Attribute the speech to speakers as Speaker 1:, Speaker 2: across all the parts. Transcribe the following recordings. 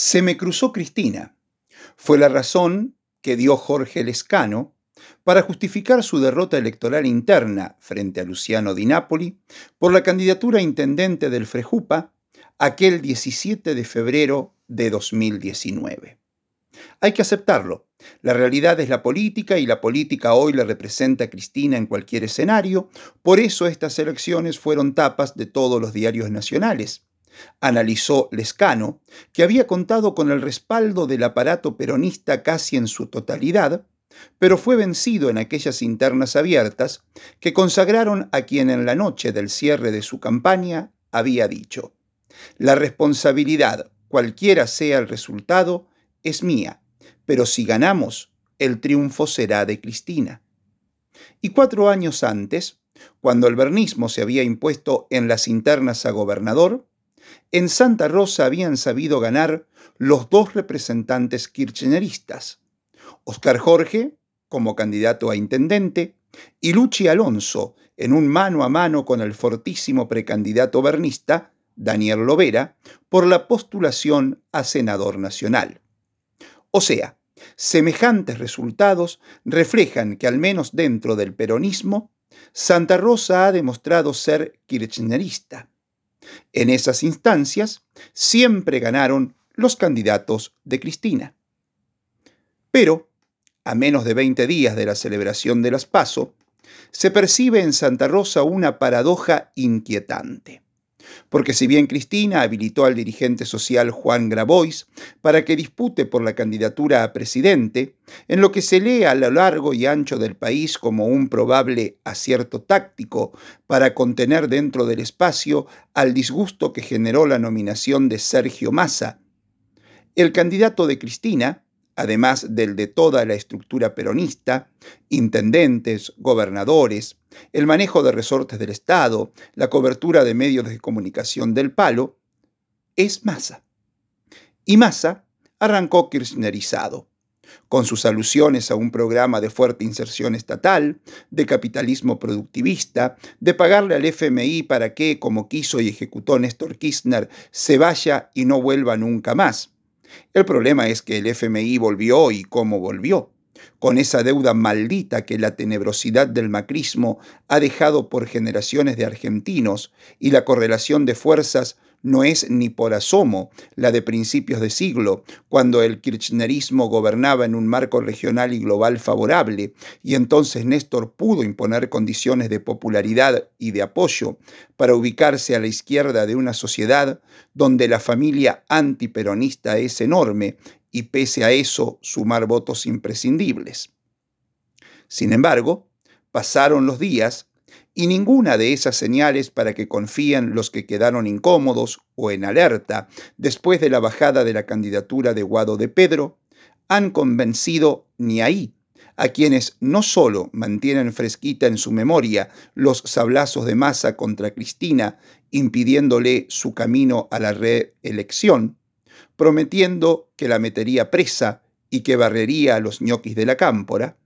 Speaker 1: Se me cruzó Cristina. Fue la razón que dio Jorge Lescano para justificar su derrota electoral interna frente a Luciano Di Napoli por la candidatura a intendente del Frejupa aquel 17 de febrero de 2019. Hay que aceptarlo. La realidad es la política y la política hoy le representa Cristina en cualquier escenario. Por eso estas elecciones fueron tapas de todos los diarios nacionales. Analizó Lescano, que había contado con el respaldo del aparato peronista casi en su totalidad, pero fue vencido en aquellas internas abiertas que consagraron a quien en la noche del cierre de su campaña había dicho, la responsabilidad, cualquiera sea el resultado, es mía, pero si ganamos, el triunfo será de Cristina. Y cuatro años antes, cuando el bernismo se había impuesto en las internas a gobernador, en Santa Rosa habían sabido ganar los dos representantes kirchneristas, Oscar Jorge como candidato a intendente y Luchi Alonso en un mano a mano con el fortísimo precandidato bernista, Daniel Lovera, por la postulación a senador nacional. O sea, semejantes resultados reflejan que al menos dentro del peronismo, Santa Rosa ha demostrado ser kirchnerista en esas instancias siempre ganaron los candidatos de Cristina. Pero, a menos de 20 días de la celebración de las PASO, se percibe en Santa Rosa una paradoja inquietante porque si bien Cristina habilitó al dirigente social Juan Grabois para que dispute por la candidatura a presidente, en lo que se lee a lo largo y ancho del país como un probable acierto táctico para contener dentro del espacio al disgusto que generó la nominación de Sergio Massa, el candidato de Cristina, además del de toda la estructura peronista, intendentes, gobernadores, el manejo de resortes del Estado, la cobertura de medios de comunicación del palo, es Massa. Y Massa arrancó kirchnerizado, con sus alusiones a un programa de fuerte inserción estatal, de capitalismo productivista, de pagarle al FMI para que, como quiso y ejecutó Néstor Kirchner, se vaya y no vuelva nunca más el problema es que el FMI volvió y cómo volvió, con esa deuda maldita que la tenebrosidad del macrismo ha dejado por generaciones de argentinos y la correlación de fuerzas no es ni por asomo la de principios de siglo, cuando el kirchnerismo gobernaba en un marco regional y global favorable, y entonces Néstor pudo imponer condiciones de popularidad y de apoyo para ubicarse a la izquierda de una sociedad donde la familia antiperonista es enorme y pese a eso sumar votos imprescindibles. Sin embargo, pasaron los días y ninguna de esas señales para que confíen los que quedaron incómodos o en alerta después de la bajada de la candidatura de Guado de Pedro han convencido ni ahí a quienes no solo mantienen fresquita en su memoria los sablazos de masa contra Cristina, impidiéndole su camino a la reelección, prometiendo que la metería presa y que barrería a los ñoquis de la cámpora,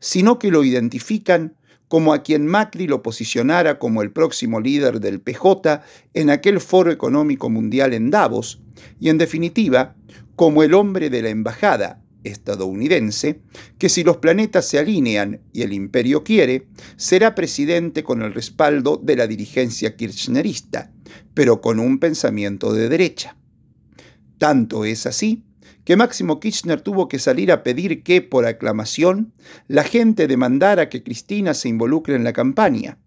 Speaker 1: sino que lo identifican como a quien Macri lo posicionara como el próximo líder del PJ en aquel foro económico mundial en Davos, y en definitiva, como el hombre de la embajada estadounidense, que si los planetas se alinean y el imperio quiere, será presidente con el respaldo de la dirigencia kirchnerista, pero con un pensamiento de derecha. Tanto es así que Máximo Kirchner tuvo que salir a pedir que, por aclamación, la gente demandara que Cristina se involucre en la campaña.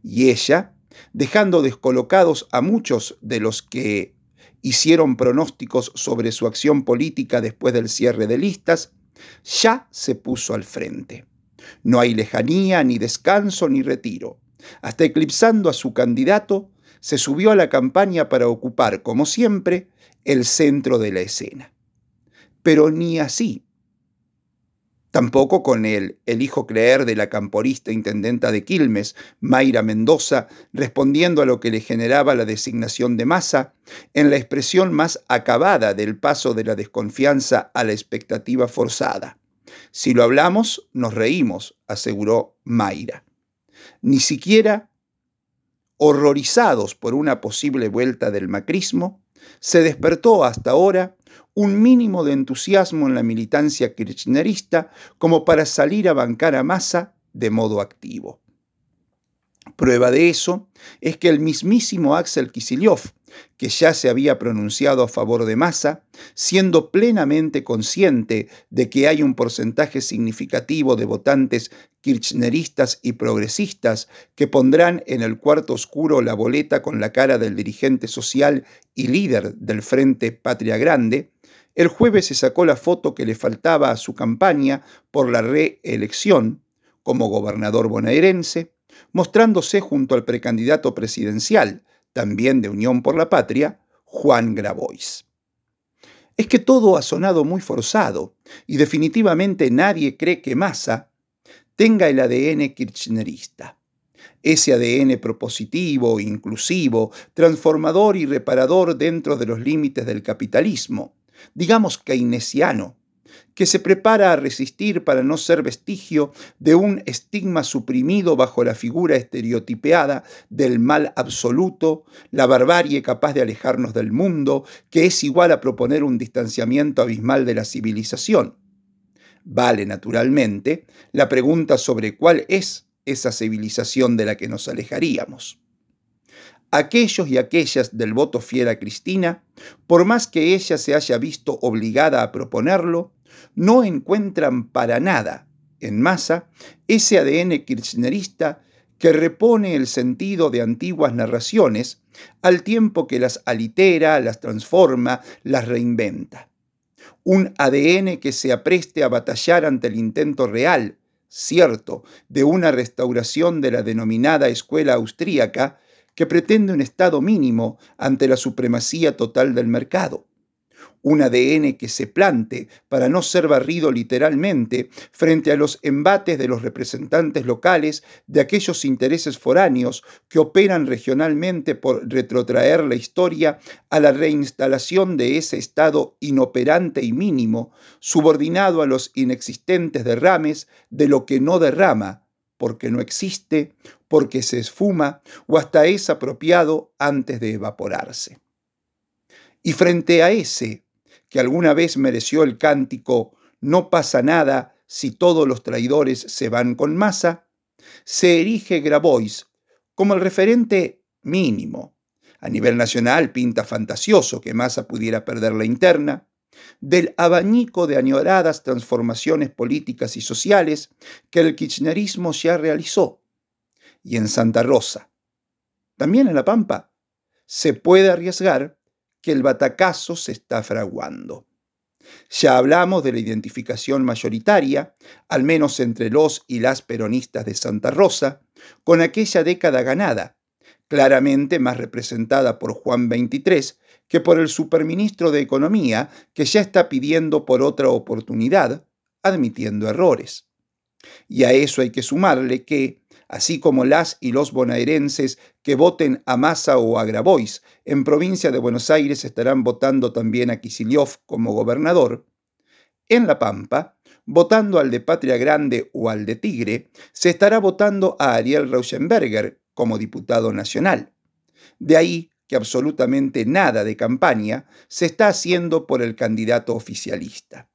Speaker 1: Y ella, dejando descolocados a muchos de los que hicieron pronósticos sobre su acción política después del cierre de listas, ya se puso al frente. No hay lejanía, ni descanso, ni retiro. Hasta eclipsando a su candidato, se subió a la campaña para ocupar, como siempre, el centro de la escena pero ni así. Tampoco con el hijo creer de la camporista intendenta de Quilmes, Mayra Mendoza, respondiendo a lo que le generaba la designación de masa, en la expresión más acabada del paso de la desconfianza a la expectativa forzada. Si lo hablamos, nos reímos, aseguró Mayra. Ni siquiera, horrorizados por una posible vuelta del macrismo, se despertó hasta ahora un mínimo de entusiasmo en la militancia kirchnerista como para salir a bancar a Massa de modo activo. Prueba de eso es que el mismísimo Axel Kicillof, que ya se había pronunciado a favor de Massa, siendo plenamente consciente de que hay un porcentaje significativo de votantes kirchneristas y progresistas que pondrán en el cuarto oscuro la boleta con la cara del dirigente social y líder del Frente Patria Grande, el jueves se sacó la foto que le faltaba a su campaña por la reelección como gobernador bonaerense, mostrándose junto al precandidato presidencial, también de Unión por la Patria, Juan Grabois. Es que todo ha sonado muy forzado y definitivamente nadie cree que Massa tenga el ADN kirchnerista. Ese ADN propositivo, inclusivo, transformador y reparador dentro de los límites del capitalismo, digamos keynesiano, que se prepara a resistir para no ser vestigio de un estigma suprimido bajo la figura estereotipeada del mal absoluto, la barbarie capaz de alejarnos del mundo, que es igual a proponer un distanciamiento abismal de la civilización. Vale, naturalmente, la pregunta sobre cuál es esa civilización de la que nos alejaríamos aquellos y aquellas del voto fiel a Cristina, por más que ella se haya visto obligada a proponerlo, no encuentran para nada en masa ese ADN kirchnerista que repone el sentido de antiguas narraciones al tiempo que las alitera, las transforma, las reinventa. Un ADN que se apreste a batallar ante el intento real, cierto, de una restauración de la denominada escuela austríaca que pretende un Estado mínimo ante la supremacía total del mercado. Un ADN que se plante para no ser barrido literalmente frente a los embates de los representantes locales de aquellos intereses foráneos que operan regionalmente por retrotraer la historia a la reinstalación de ese Estado inoperante y mínimo, subordinado a los inexistentes derrames de lo que no derrama, porque no existe, porque se esfuma o hasta es apropiado antes de evaporarse. Y frente a ese, que alguna vez mereció el cántico No pasa nada si todos los traidores se van con masa, se erige Grabois como el referente mínimo. A nivel nacional pinta fantasioso que Massa pudiera perder la interna, del abanico de añoradas transformaciones políticas y sociales que el kirchnerismo ya realizó. Y en Santa Rosa, también en La Pampa, se puede arriesgar que el batacazo se está fraguando. Ya hablamos de la identificación mayoritaria, al menos entre los y las peronistas de Santa Rosa, con aquella década ganada, claramente más representada por Juan XXIII que por el superministro de Economía, que ya está pidiendo por otra oportunidad, admitiendo errores. Y a eso hay que sumarle que, así como las y los bonaerenses que voten a Massa o a Grabois en provincia de Buenos Aires estarán votando también a Kicillof como gobernador, en La Pampa, votando al de Patria Grande o al de Tigre, se estará votando a Ariel Rauschenberger como diputado nacional. De ahí que absolutamente nada de campaña se está haciendo por el candidato oficialista.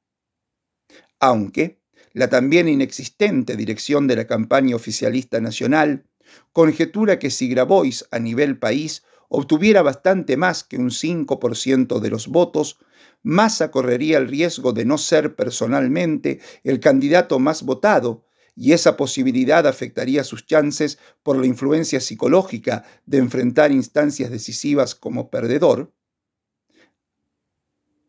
Speaker 1: Aunque la también inexistente dirección de la campaña oficialista nacional conjetura que si Grabois a nivel país obtuviera bastante más que un 5% de los votos, Massa correría el riesgo de no ser personalmente el candidato más votado y esa posibilidad afectaría sus chances por la influencia psicológica de enfrentar instancias decisivas como perdedor,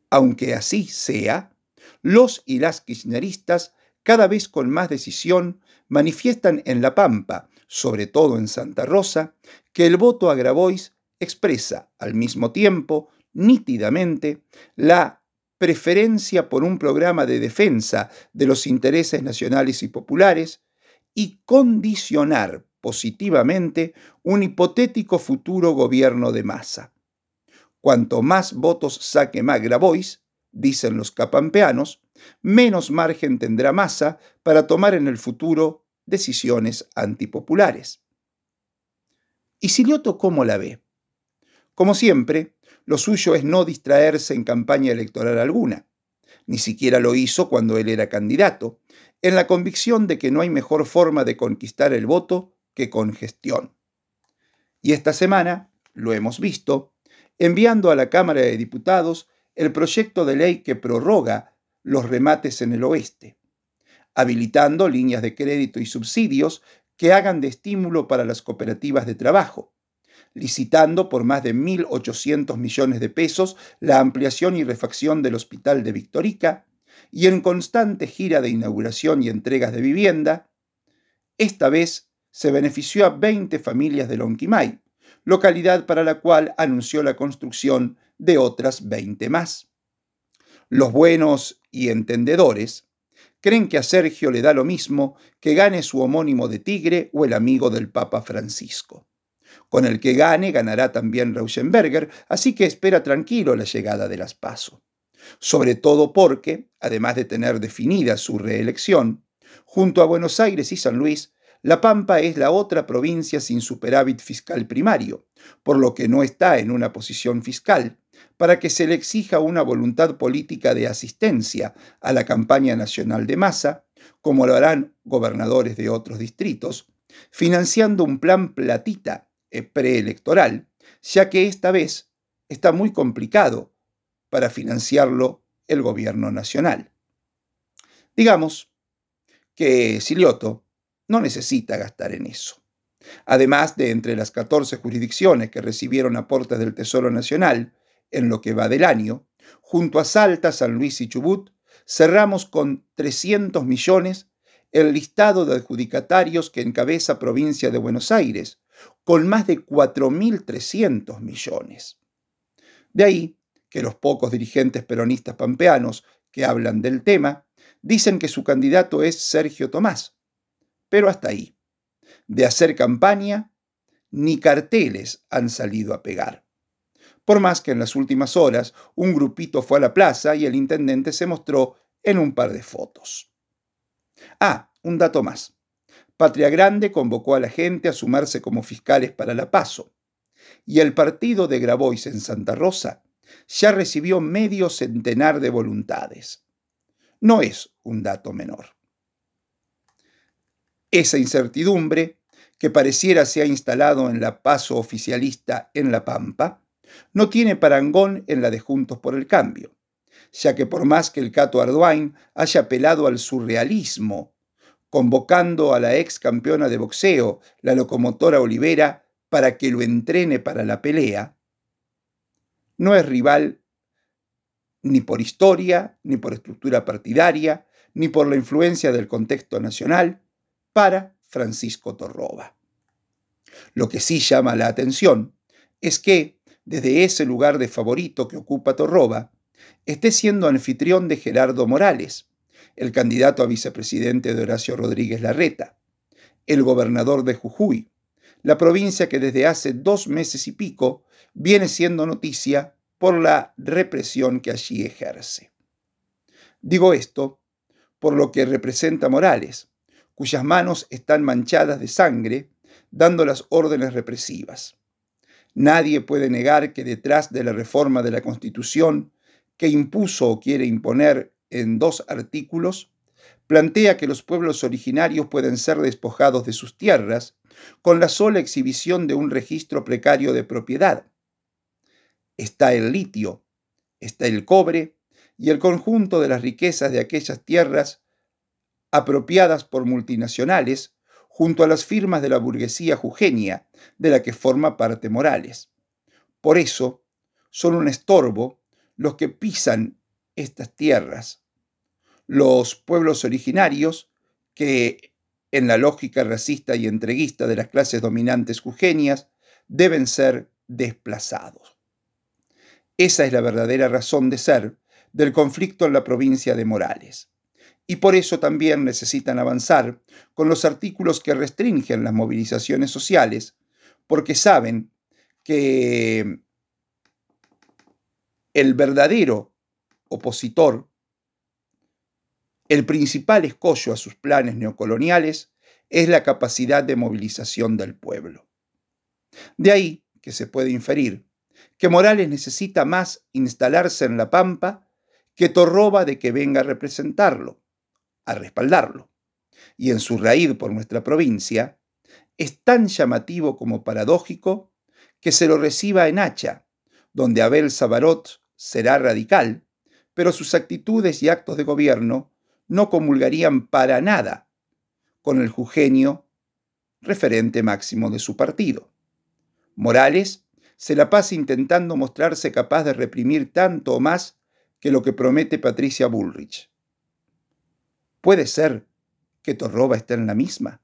Speaker 1: aunque así sea, los y las kirchneristas, cada vez con más decisión, manifiestan en La Pampa, sobre todo en Santa Rosa, que el voto a Grabois expresa al mismo tiempo, nítidamente, la preferencia por un programa de defensa de los intereses nacionales y populares y condicionar positivamente un hipotético futuro gobierno de masa. Cuanto más votos saque Magra Bois, dicen los capampeanos, menos margen tendrá masa para tomar en el futuro decisiones antipopulares. ¿Y Silioto cómo la ve? Como siempre, lo suyo es no distraerse en campaña electoral alguna. Ni siquiera lo hizo cuando él era candidato, en la convicción de que no hay mejor forma de conquistar el voto que con gestión. Y esta semana, lo hemos visto, enviando a la Cámara de Diputados el proyecto de ley que prorroga los remates en el oeste, habilitando líneas de crédito y subsidios que hagan de estímulo para las cooperativas de trabajo, licitando por más de 1.800 millones de pesos la ampliación y refacción del Hospital de Victorica, y en constante gira de inauguración y entregas de vivienda, esta vez se benefició a 20 familias de Lonquimay, localidad para la cual anunció la construcción de otras 20 más. Los buenos y entendedores creen que a Sergio le da lo mismo que gane su homónimo de Tigre o el amigo del Papa Francisco. Con el que gane, ganará también Rauschenberger, así que espera tranquilo la llegada de las PASO. Sobre todo porque, además de tener definida su reelección, junto a Buenos Aires y San Luis, La Pampa es la otra provincia sin superávit fiscal primario, por lo que no está en una posición fiscal para que se le exija una voluntad política de asistencia a la campaña nacional de masa, como lo harán gobernadores de otros distritos, financiando un plan platita eh, preelectoral, ya que esta vez está muy complicado para financiarlo el gobierno nacional. Digamos que Silioto no necesita gastar en eso. Además de entre las 14 jurisdicciones que recibieron aportes del Tesoro Nacional en lo que va del año, junto a Salta, San Luis y Chubut, cerramos con 300 millones el listado de adjudicatarios que encabeza provincia de Buenos Aires, con más de 4.300 millones. De ahí que los pocos dirigentes peronistas pampeanos que hablan del tema dicen que su candidato es Sergio Tomás. Pero hasta ahí. De hacer campaña, ni carteles han salido a pegar. Por más que en las últimas horas un grupito fue a la plaza y el intendente se mostró en un par de fotos. Ah, un dato más. Patria Grande convocó a la gente a sumarse como fiscales para la PASO. Y el partido de Grabois en Santa Rosa ya recibió medio centenar de voluntades. No es un dato menor. Esa incertidumbre, que pareciera se ha instalado en la paso oficialista en La Pampa, no tiene parangón en la de Juntos por el Cambio, ya que por más que el Cato Arduin haya apelado al surrealismo convocando a la ex campeona de boxeo, la locomotora Olivera, para que lo entrene para la pelea, no es rival ni por historia, ni por estructura partidaria, ni por la influencia del contexto nacional para Francisco Torroba. Lo que sí llama la atención es que, desde ese lugar de favorito que ocupa Torroba, esté siendo anfitrión de Gerardo Morales, el candidato a vicepresidente de Horacio Rodríguez Larreta, el gobernador de Jujuy, la provincia que desde hace dos meses y pico viene siendo noticia por la represión que allí ejerce. Digo esto por lo que representa Morales, cuyas manos están manchadas de sangre, dando las órdenes represivas. Nadie puede negar que detrás de la reforma de la Constitución que impuso o quiere imponer en dos artículos, plantea que los pueblos originarios pueden ser despojados de sus tierras con la sola exhibición de un registro precario de propiedad. Está el litio, está el cobre y el conjunto de las riquezas de aquellas tierras apropiadas por multinacionales junto a las firmas de la burguesía jujeña, de la que forma parte Morales. Por eso, son un estorbo los que pisan estas tierras los pueblos originarios que, en la lógica racista y entreguista de las clases dominantes jujeñas, deben ser desplazados. Esa es la verdadera razón de ser del conflicto en la provincia de Morales. Y por eso también necesitan avanzar con los artículos que restringen las movilizaciones sociales, porque saben que el verdadero opositor el principal escollo a sus planes neocoloniales es la capacidad de movilización del pueblo. De ahí que se puede inferir que Morales necesita más instalarse en la Pampa que Torroba de que venga a representarlo, a respaldarlo. Y en su raíz por nuestra provincia, es tan llamativo como paradójico que se lo reciba en Hacha, donde Abel Sabarot será radical, pero sus actitudes y actos de gobierno no comulgarían para nada con el jugenio referente máximo de su partido. Morales se la pasa intentando mostrarse capaz de reprimir tanto o más que lo que promete Patricia Bullrich. ¿Puede ser que Torroba esté en la misma?